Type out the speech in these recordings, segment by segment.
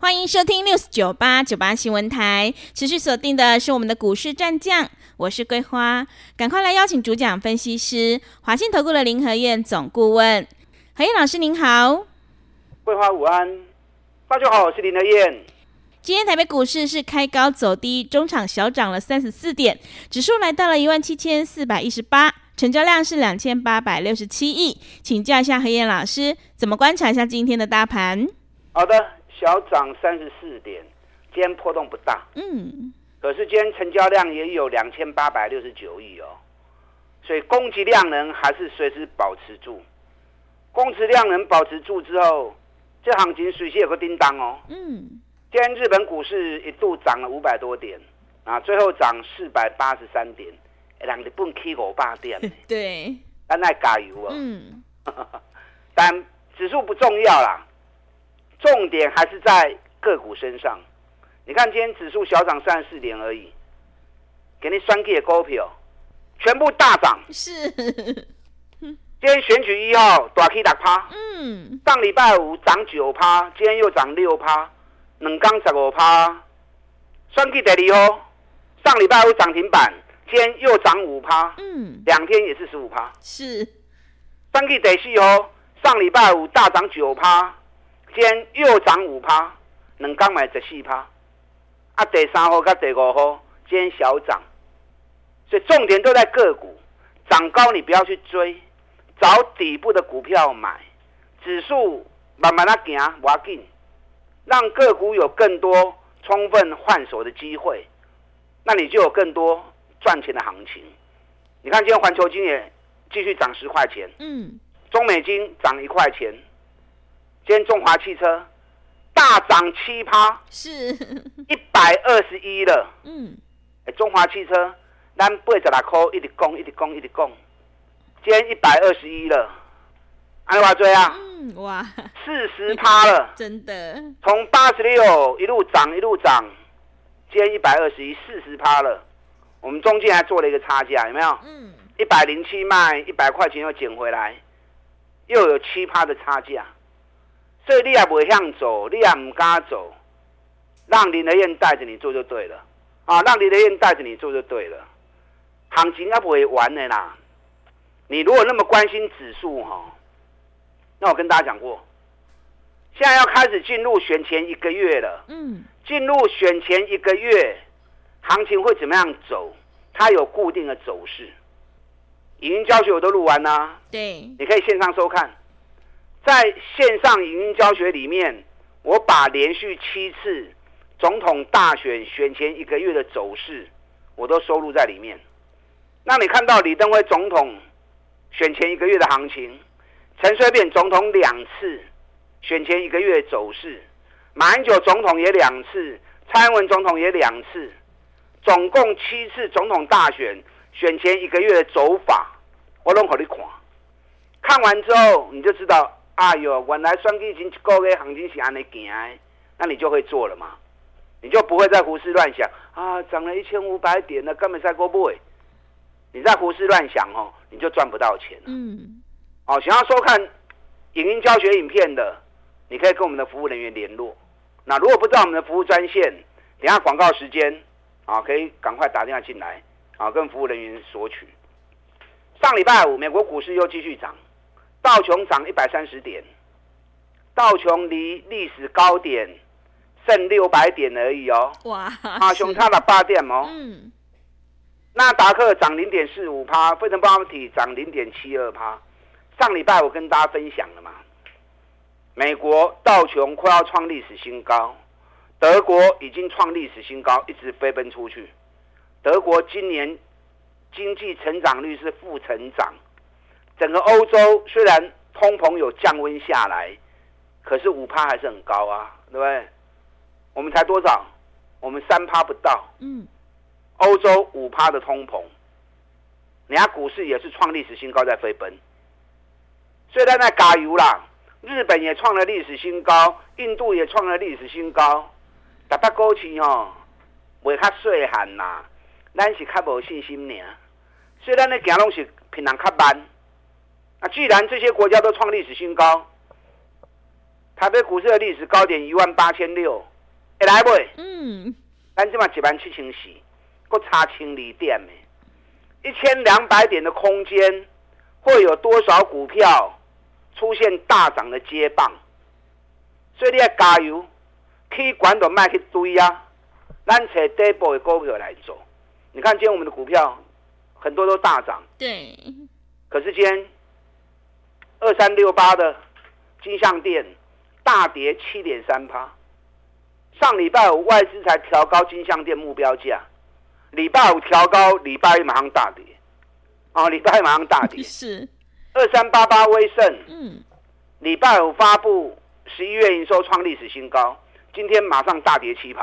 欢迎收听 News 九八九八新闻台，持续锁定的是我们的股市战将，我是桂花，赶快来邀请主讲分析师华信投顾的林和燕总顾问，何燕老师您好，桂花午安，大家好，我是林和燕。今天台北股市是开高走低，中场小涨了三十四点，指数来到了一万七千四百一十八，成交量是两千八百六十七亿，请教一下何燕老师，怎么观察一下今天的大盘？好的。小涨三十四点，今天波动不大。嗯，可是今天成交量也有两千八百六十九亿哦，所以供给量能还是随时保持住。供给量能保持住之后，这行情随时有个叮当哦。嗯，今天日本股市一度涨了五百多点啊，最后涨四百八十三点，让日本 K 五百点。对，咱爱加油哦。嗯，但指数不重要啦。重点还是在个股身上。你看今天指数小涨三十四点而已，给你双 K 的股票全部大涨。是。今天选举一号大 K 打趴。嗯。上礼拜五涨九趴，今天又涨六趴，两刚十五趴。双 K 第二哦，上礼拜五涨停板，今天又涨五趴。嗯。两天也是十五趴。是。双 K 第四哦，上礼拜五大涨九趴。今天又涨五趴，两刚买十四趴，啊，第三号跟第五号今天小涨，所以重点都在个股，涨高你不要去追，找底部的股票买，指数慢慢的行，不要紧，让个股有更多充分换手的机会，那你就有更多赚钱的行情。你看今天环球金也继续涨十块钱，嗯，中美金涨一块钱。今天中华汽车大涨七趴，是一百二十一了。嗯，中华汽车咱八十来块，一直供，一直供，一直供。今天一百二十一了，安华追啊？嗯，哇，四十趴了，真的。从八十六一路涨一路涨，今天一百二十一，四十趴了。我们中间还做了一个差价，有没有？嗯，一百零七卖一百块钱又捡回来，又有七趴的差价。所以你也不会向走，你也唔敢走，让林德燕带着你做就对了，啊，让林德燕带着你做就对了。行情也不会完的啦。你如果那么关心指数哈，那我跟大家讲过，现在要开始进入选前一个月了。嗯。进入选前一个月，行情会怎么样走？它有固定的走势。语音教学我都录完啦。对。你可以线上收看。在线上影音教学里面，我把连续七次总统大选选前一个月的走势，我都收录在里面。那你看到李登辉总统选前一个月的行情，陈水扁总统两次选前一个月的走势，马英九总统也两次，蔡英文总统也两次，总共七次总统大选选前一个月的走法，我都给你看。看完之后，你就知道。哎呦，原来选举前一个月行情是安尼行的，那你就会做了嘛？你就不会再胡思乱想啊！涨了一千五百点了，根本在过不会。你在胡思乱想哦，你就赚不到钱。嗯。哦，想要收看影音教学影片的，你可以跟我们的服务人员联络。那如果不知道我们的服务专线，等下广告时间啊，可以赶快打电话进来啊，跟服务人员索取。上礼拜五，美国股市又继续涨。道琼涨一百三十点，道琼离历史高点剩六百点而已哦。哇！啊，熊差了八点哦。嗯。纳达克涨零点四五趴，费城半导体涨零点七二趴。上礼拜我跟大家分享了嘛，美国道琼快要创历史新高，德国已经创历史新高，一直飞奔出去。德国今年经济成长率是负成长。整个欧洲虽然通膨有降温下来，可是五趴还是很高啊，对不对？我们才多少？我们三趴不到。嗯。欧洲五趴的通膨，人家股市也是创历史新高在飞奔，所以在那加油啦！日本也创了历史新高，印度也创了历史新高，大家过去吼，袂较细汉啦，咱是较无信心尔，所以咱咧行拢是平常较慢。那既然这些国家都创历史新高，台北股市的历史高点一万八千六，会来不？嗯，咱这嘛一万七千四，够差千二点的。一千两百点的空间，会有多少股票出现大涨的接棒？所以你要加油，可管都卖去堆啊！咱找底部的股票来做。你看今天我们的股票很多都大涨，对。可是今天二三六八的金项店大跌七点三趴。上礼拜五外资才调高金项店目标价。礼拜五调高，礼拜一马上大跌，哦，礼拜一马上大跌。是，二三八八威盛，嗯，礼拜五发布十一月营收创历史新高，今天马上大跌七趴。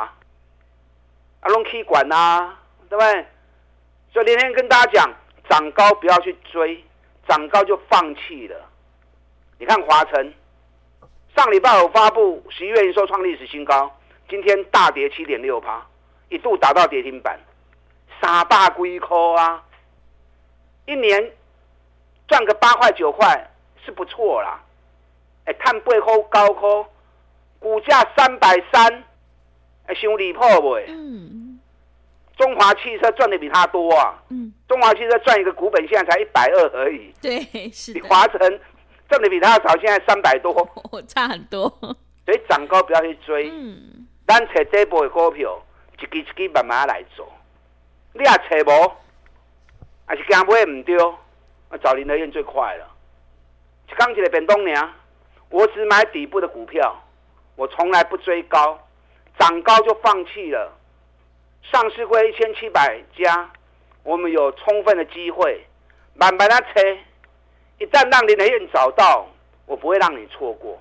啊，拢可以管呐，对不对？所以连天跟大家讲，涨高不要去追，涨高就放弃了。你看华晨，上礼拜有发布十一月营收创历史新高，今天大跌七点六趴，一度打到跌停板。傻大龟壳啊，一年赚个八块九块是不错啦。哎，碳背后高科，股价三百三，哎，伤离谱不？嗯。中华汽车赚的比他多啊。嗯。中华汽车赚一个股本现在才一百二而已。对，是。比华城赚的比他少，现在三百多。我 差很多。所以涨高不要去追。嗯。咱找底部的股票，一支一支慢慢来做。你也找无，还是惊买唔对？啊，找林德燕最快了。刚起来变动呢，我只买底部的股票，我从来不追高，涨高就放弃了。上市过一千七百家，我们有充分的机会慢慢的找。一旦让林德燕找到，我不会让你错过。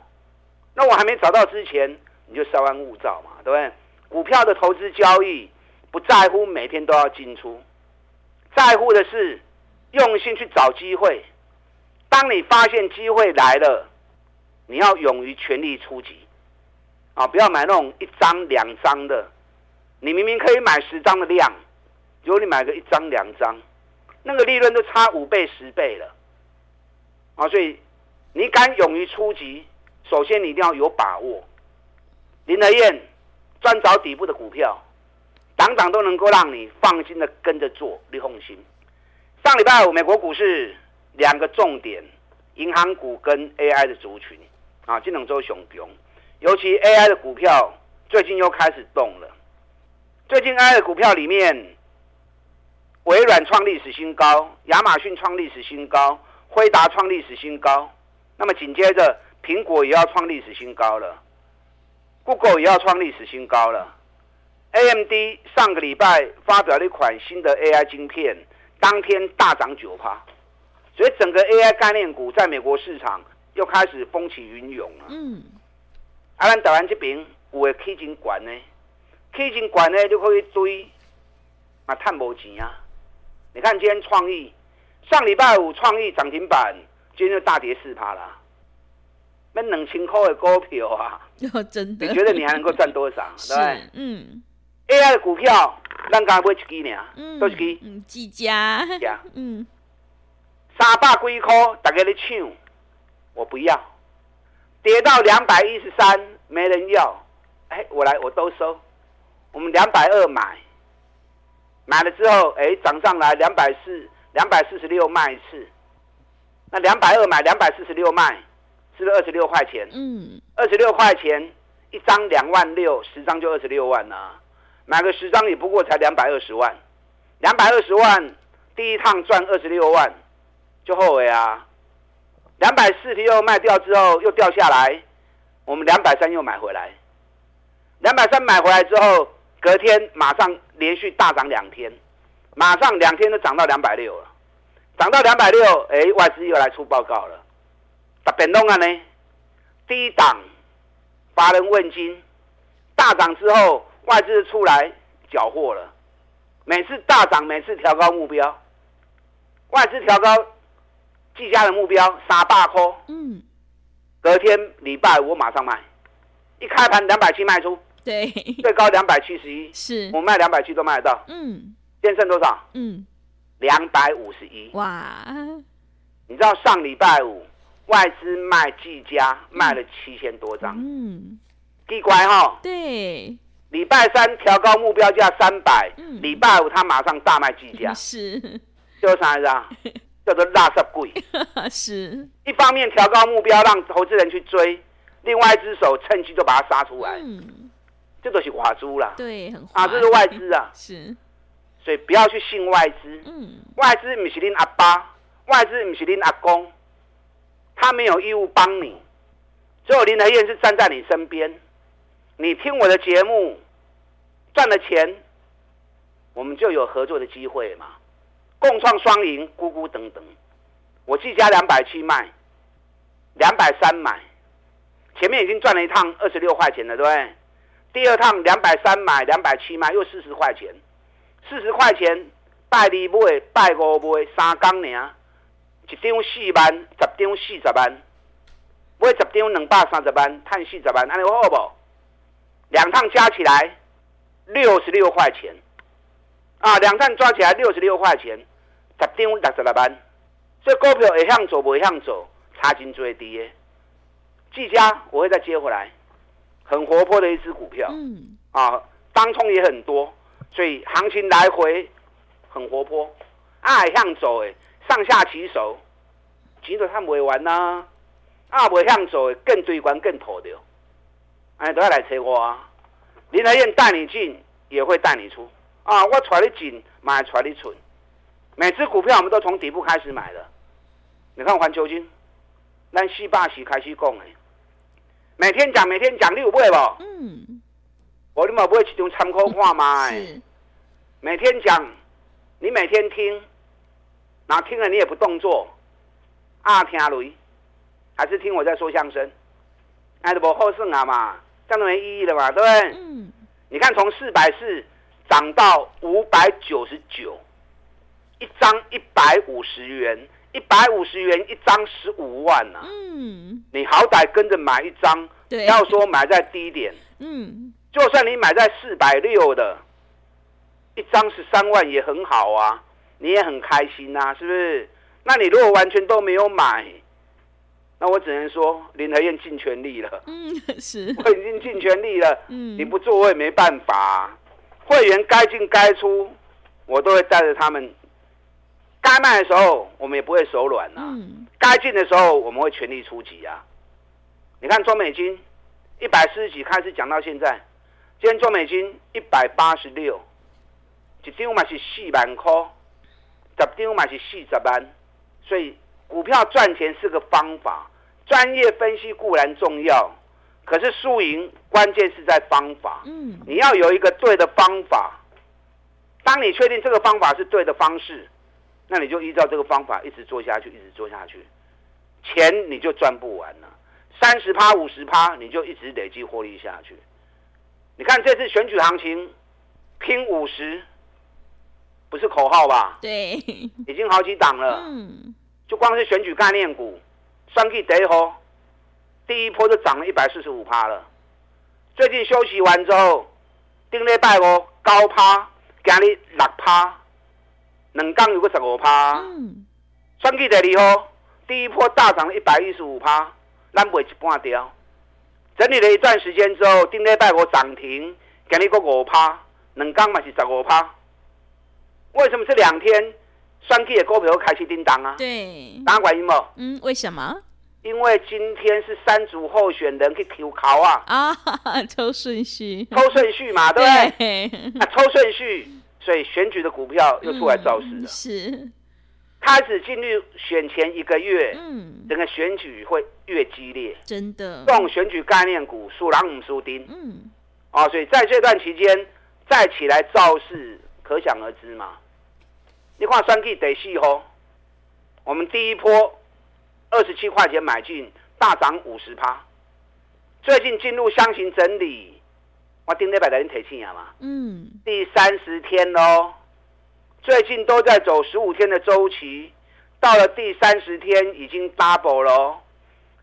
那我还没找到之前，你就稍安勿躁嘛，对不对？股票的投资交易。不在乎每天都要进出，在乎的是用心去找机会。当你发现机会来了，你要勇于全力出击啊！不要买那种一张两张的。你明明可以买十张的量，如果你买个一张两张，那个利润都差五倍十倍了啊！所以你敢勇于出击，首先你一定要有把握。林德彦专找底部的股票。档档都能够让你放心的跟着做，你放心。上礼拜五美国股市两个重点，银行股跟 AI 的族群啊，这两周熊熊，尤其 AI 的股票最近又开始动了。最近 AI 的股票里面，微软创历史新高，亚马逊创历史新高，辉达创历史新高，那么紧接着苹果也要创历史新高了，Google 也要创历史新高了。AMD 上个礼拜发表了一款新的 AI 晶片，当天大涨九趴，所以整个 AI 概念股在美国市场又开始风起云涌了。嗯，阿，咱台湾这边有个基金管呢，基金管呢就可以追，啊，赚无钱啊！你看今天创意，上礼拜五创意涨停板，今天就大跌四趴了。那两千块的股票啊，哦，真的？你觉得你还能够赚多少？是对，嗯。AI 的股票，咱刚买一支呢，都一支？嗯，几家？嗯，三百几块，大家在抢，我不要。跌到两百一十三，没人要。哎、欸，我来，我都收。我们两百二买，买了之后，哎、欸，涨上来两百四，两百四十六卖一次。那两百二买，两百四十六卖，是不是二十六块钱？嗯，二十六块钱一张两万六，十张就二十六万啊。买个十张也不过才两百二十万，两百二十万第一趟赚二十六万，就后悔啊！两百四十六卖掉之后又掉下来，我们两百三又买回来，两百三买回来之后，隔天马上连续大涨两天，马上两天都涨到两百六了，涨到两百六，哎，外资又来出报告了，大变动啊呢？第一档，乏人问津，大涨之后。外资出来缴获了，每次大涨，每次调高目标，外资调高技嘉的目标三百块。嗯。隔天礼拜五我马上卖，一开盘两百七卖出。对。最高两百七十一。是。我卖两百七都卖得到。嗯。现在剩多少？嗯。两百五十一。哇。你知道上礼拜五外资卖技嘉卖了七千多张。嗯。地乖哈。对。礼拜三调高目标价三百，礼拜五他马上大卖技嘉，是，叫啥子啊？叫做垃圾鬼。是。一方面调高目标让投资人去追，另外一只手趁机就把它杀出来，嗯，这都是外资啦。对，很啊，这是外资啊。是。所以不要去信外资，嗯，外资不是恁阿爸，外资不是恁阿公，他没有义务帮你，只有林德燕是站在你身边，你听我的节目。赚了钱，我们就有合作的机会嘛，共创双赢，咕咕等等。我技嘉两百七卖，两百三买，前面已经赚了一趟二十六块钱了，对不对？第二趟两百三买，两百七卖，又四十块钱，四十块钱，拜二买，拜五买，三工尔，一张四万，十张四十万，买十张两百三十万，赚四十万，安尼好不？两趟加起来。六十六块钱，啊，两趟抓起来六十六块钱，十张六十六万，所以股票会向走，不会向走，差劲最低的。技嘉我会再接回来，很活泼的一只股票，嗯，啊，当冲也很多，所以行情来回很活泼，啊，向走诶，上下起手，钱都赚不完呐，啊，不会向走诶，更追关更妥的，哎，都要来找我啊。林和彦带你进，也会带你出啊！我揣你进，买揣你出。每只股票我们都从底部开始买的。你看环球金，咱四百四开始讲的，每天讲，每天讲，你有买不？嗯。我你嘛不会去用参考看嘛？是。每天讲，你每天听，然后听了你也不动作，啊听雷，还是听我在说相声？哎，都无好胜啊嘛。这样都没意义了嘛，对不对？嗯。你看，从四百四涨到五百九十九，一张一百五十元，一百五十元一张十五万呐、啊。嗯。你好歹跟着买一张，对。要说买在低点，嗯。就算你买在四百六的，一张十三万也很好啊，你也很开心呐、啊，是不是？那你如果完全都没有买？那我只能说林和燕尽全力了。嗯，是。我已经尽全力了。嗯，你不做我也没办法。会员该进该出，我都会带着他们。该卖的时候，我们也不会手软呐。嗯。该进的时候，我们会全力出击啊。你看中美金一百四十几开始讲到现在，今天中美金一百八十六，一张嘛是四万块，十张嘛是四十万，所以。股票赚钱是个方法，专业分析固然重要，可是输赢关键是在方法。嗯，你要有一个对的方法。当你确定这个方法是对的方式，那你就依照这个方法一直做下去，一直做下去，钱你就赚不完了。三十趴、五十趴，你就一直累积获利下去。你看这次选举行情，拼五十，不是口号吧？对，已经好几档了。嗯。就光是选举概念股，算计第一波，第一波就涨了一百四十五趴了。最近休息完之后，顶礼拜五高趴，今日六趴，两港有个十五趴。嗯。双 K 第二波，第一波大涨了一百一十五趴，咱卖一半掉。整理了一段时间之后，顶礼拜我涨停，给你个五趴，两港嘛是十五趴。为什么这两天？双 K 的股票开始叮当啊！对，大家关心不？嗯，为什么？因为今天是三组候选人去 Q 考啊！啊，抽顺序，抽顺序嘛，对不对？对啊，抽顺序，所以选举的股票又出来造势了。嗯、是，开始进入选前一个月，嗯，整个选举会越激烈，真的。这种选举概念股，输狼唔输丁，嗯，啊，所以在这段期间再起来造势，可想而知嘛。你看三 K 得细吼，我们第一波二十七块钱买进，大涨五十趴。最近进入箱型整理，我顶礼拜的人提醒嘛。嗯。第三十天喽，最近都在走十五天的周期，到了第三十天已经 double 了哦。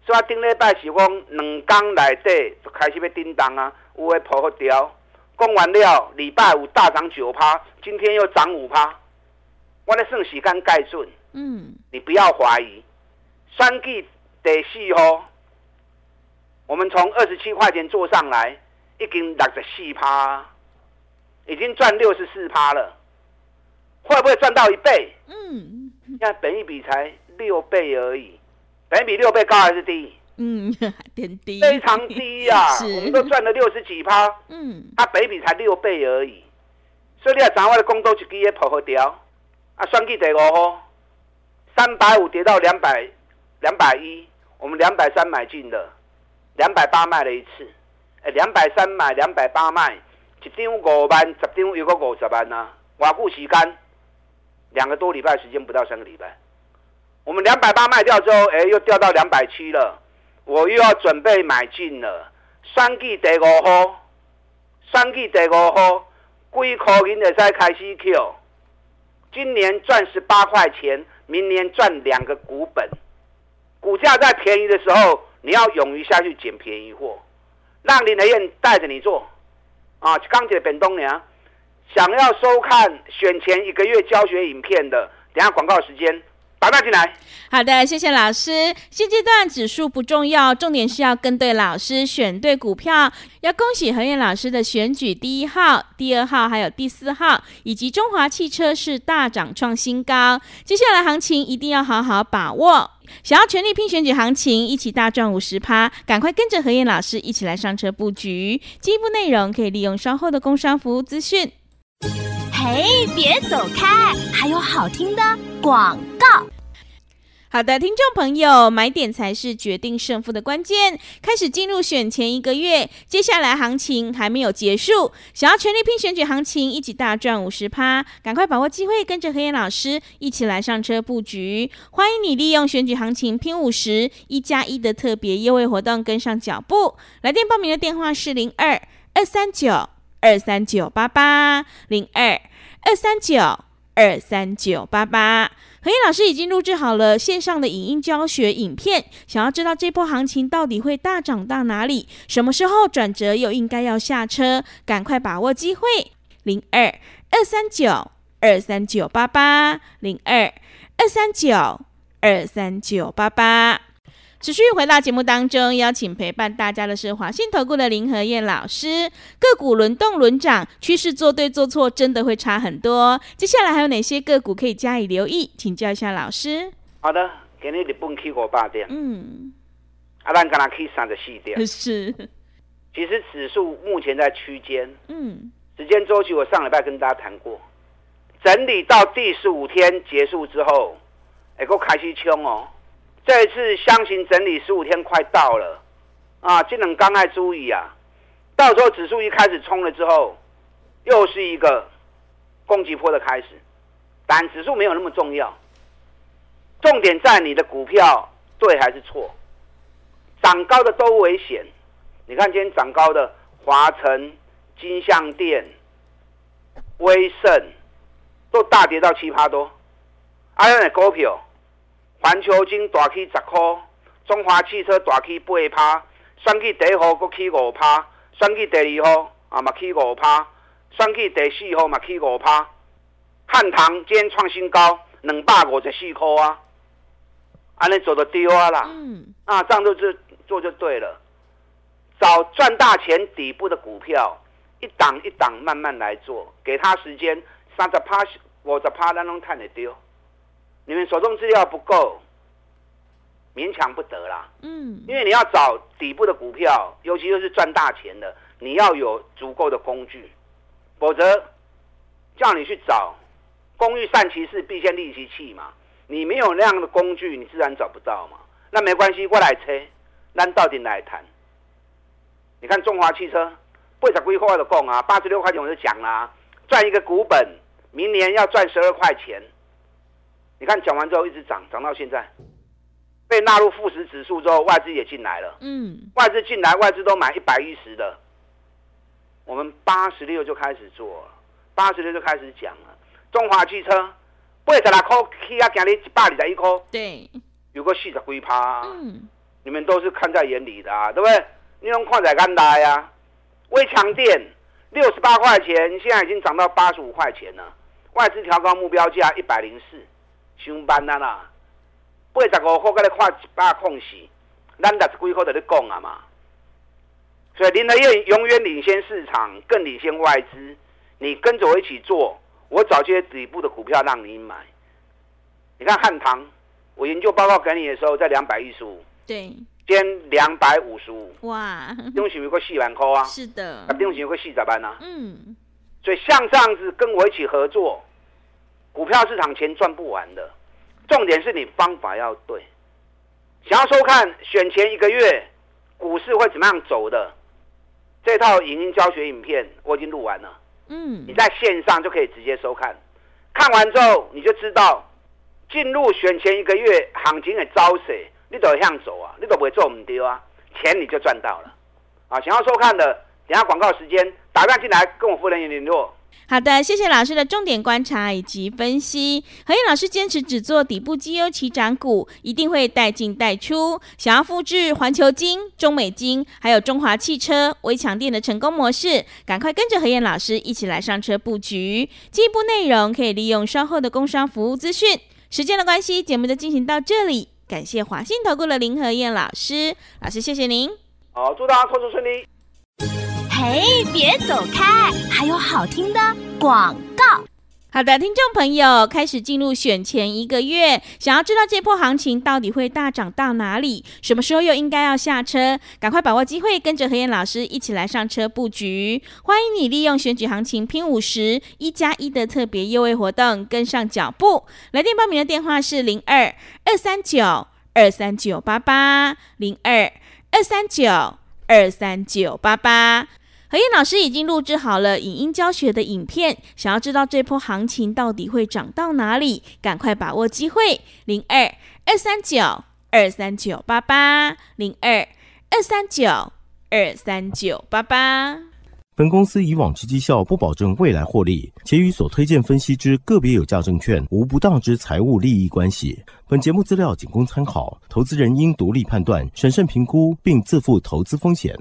所以顶礼拜是讲两天内底就开始要叮当啊，有诶破掉。讲完了，礼拜五大涨九趴，今天又涨五趴。我咧算时间概准，嗯，你不要怀疑。选举第四号，我们从二十七块钱做上来，已经六十四趴，已经赚六十四趴了。会不会赚到一倍？嗯，现在本一比才六倍而已。本比六倍高还是低？嗯，还点低，非常低呀、啊。我们都赚了六十几趴，嗯，它本益比才六倍而已。所以你要掌握的公都一支也破好掉。啊，算计第五号，三百五跌到两百两百一，我们两百三买进的，两百八卖了一次。哎，两百三买，两百八卖，一张五万，十张有个五十万呐、啊。瓦固期间，两个多礼拜时间不到三个礼拜。我们两百八卖掉之后，哎，又掉到两百七了。我又要准备买进了。选举第五号，选举第五号，几块银的再开始 Q。今年赚十八块钱，明年赚两个股本。股价在便宜的时候，你要勇于下去捡便宜货，让林和彦带着你做。啊，钢铁本东娘，想要收看选前一个月教学影片的，等下广告时间。打大进来。好的，谢谢老师。现阶段指数不重要，重点是要跟对老师，选对股票。要恭喜何燕老师的选举第一号、第二号还有第四号，以及中华汽车是大涨创新高。接下来行情一定要好好把握。想要全力拼选举行情，一起大赚五十趴，赶快跟着何燕老师一起来上车布局。进一步内容可以利用稍后的工商服务资讯。嘿，别走开，还有好听的广告。好的，听众朋友，买点才是决定胜负的关键。开始进入选前一个月，接下来行情还没有结束，想要全力拼选举行情，一起大赚五十趴，赶快把握机会，跟着黑岩老师一起来上车布局。欢迎你利用选举行情拼五十一加一的特别优惠活动，跟上脚步。来电报名的电话是零二二三九二三九八八零二二三九二三九八八。何燕老师已经录制好了线上的影音教学影片，想要知道这波行情到底会大涨到哪里，什么时候转折又应该要下车，赶快把握机会。零二二三九二三九八八零二二三九二三九八八。持续回到节目当中，邀请陪伴大家的是华信投顾的林和燕老师。个股轮动轮涨，趋势做对做错真的会差很多。接下来还有哪些个股可以加以留意？请教一下老师。好的，给你日本 K 五百点。嗯，啊，咱刚刚 K 三十四点。是。其实指数目前在区间。嗯。时间周期我上礼拜跟大家谈过，整理到第十五天结束之后，哎，够开始冲哦。这一次箱型整理十五天快到了，啊，这两刚爱注意啊，到时候指数一开始冲了之后，又是一个攻击波的开始，但指数没有那么重要，重点在你的股票对还是错，涨高的都危险，你看今天涨高的华城、金像电、威盛都大跌到七趴多，还有那股票。环球金大起十块，中华汽车大起八趴，选举第一号搁起五趴，选举第二号啊嘛起五趴，选举第四号嘛起五趴。汉唐今天创新高，两百五十四块啊，安尼做就对啊啦。嗯，啊，这样就做做就对了。找赚大钱底部的股票，一档一档慢慢来做，给他时间，三十趴、五十趴，咱拢赚得到。你们手中资料不够，勉强不得啦。嗯，因为你要找底部的股票，尤其又是赚大钱的，你要有足够的工具，否则叫你去找“工欲善其事，必先利其器”嘛。你没有那样的工具，你自然找不到嘛。那没关系，我来猜，咱到底来谈。你看中华汽车，八十几块的供啊，八十六块钱我就讲啦，赚一个股本，明年要赚十二块钱。你看讲完之后一直涨，涨到现在，被纳入富时指数之后，外资也进来了。嗯，外资进来，外资都买一百一十的，我们八十六就开始做了，八十六就开始讲了。中华汽车八十六块起啊，今日一百二十一块，对，有个四十几趴，嗯，你们都是看在眼里的啊，对不对？你用矿仔干大呀，微强电六十八块钱，现在已经涨到八十五块钱了，外资调高目标价一百零四，上班啦啦，八十五块，给你看一百空隙，咱六十几块在你讲啊嘛，所以林和彦永远领先市场，更领先外资，你跟着我一起做。我找些底部的股票让你买，你看汉唐，我研究报告给你的时候在两百一十五，对，今天两百五十五，哇，东西有个四万块啊，是的，啊东西有个四十万啊，嗯，所以像这样子跟我一起合作，股票市场钱赚不完的，重点是你方法要对。想要收看选前一个月股市会怎么样走的这套影音教学影片，我已经录完了。嗯，你在线上就可以直接收看，看完之后你就知道进入选前一个月行情的走势，你都会向走啊，你都不会做唔丢啊，钱你就赚到了啊！想要收看的，等下广告时间打电话进来跟我夫人联络。好的，谢谢老师的重点观察以及分析。何燕老师坚持只做底部绩优起涨股，一定会带进带出。想要复制环球金、中美金，还有中华汽车、微强电的成功模式，赶快跟着何燕老师一起来上车布局。进一步内容可以利用稍后的工商服务资讯。时间的关系，节目就进行到这里。感谢华信投顾的林和燕老师，老师谢谢您。好，祝大家操作顺利。嘿，别走开！还有好听的广告。好的，听众朋友，开始进入选前一个月，想要知道这波行情到底会大涨到哪里？什么时候又应该要下车？赶快把握机会，跟着何燕老师一起来上车布局。欢迎你利用选举行情拼五十一加一的特别优惠活动，跟上脚步。来电报名的电话是零二二三九二三九八八零二二三九二三九八八。何燕老师已经录制好了影音教学的影片，想要知道这波行情到底会涨到哪里？赶快把握机会，零二二三九二三九八八，零二二三九二三九八八。本公司以往之绩效不保证未来获利，且与所推荐分析之个别有价证券无不当之财务利益关系。本节目资料仅供参考，投资人应独立判断、审慎评估，并自负投资风险。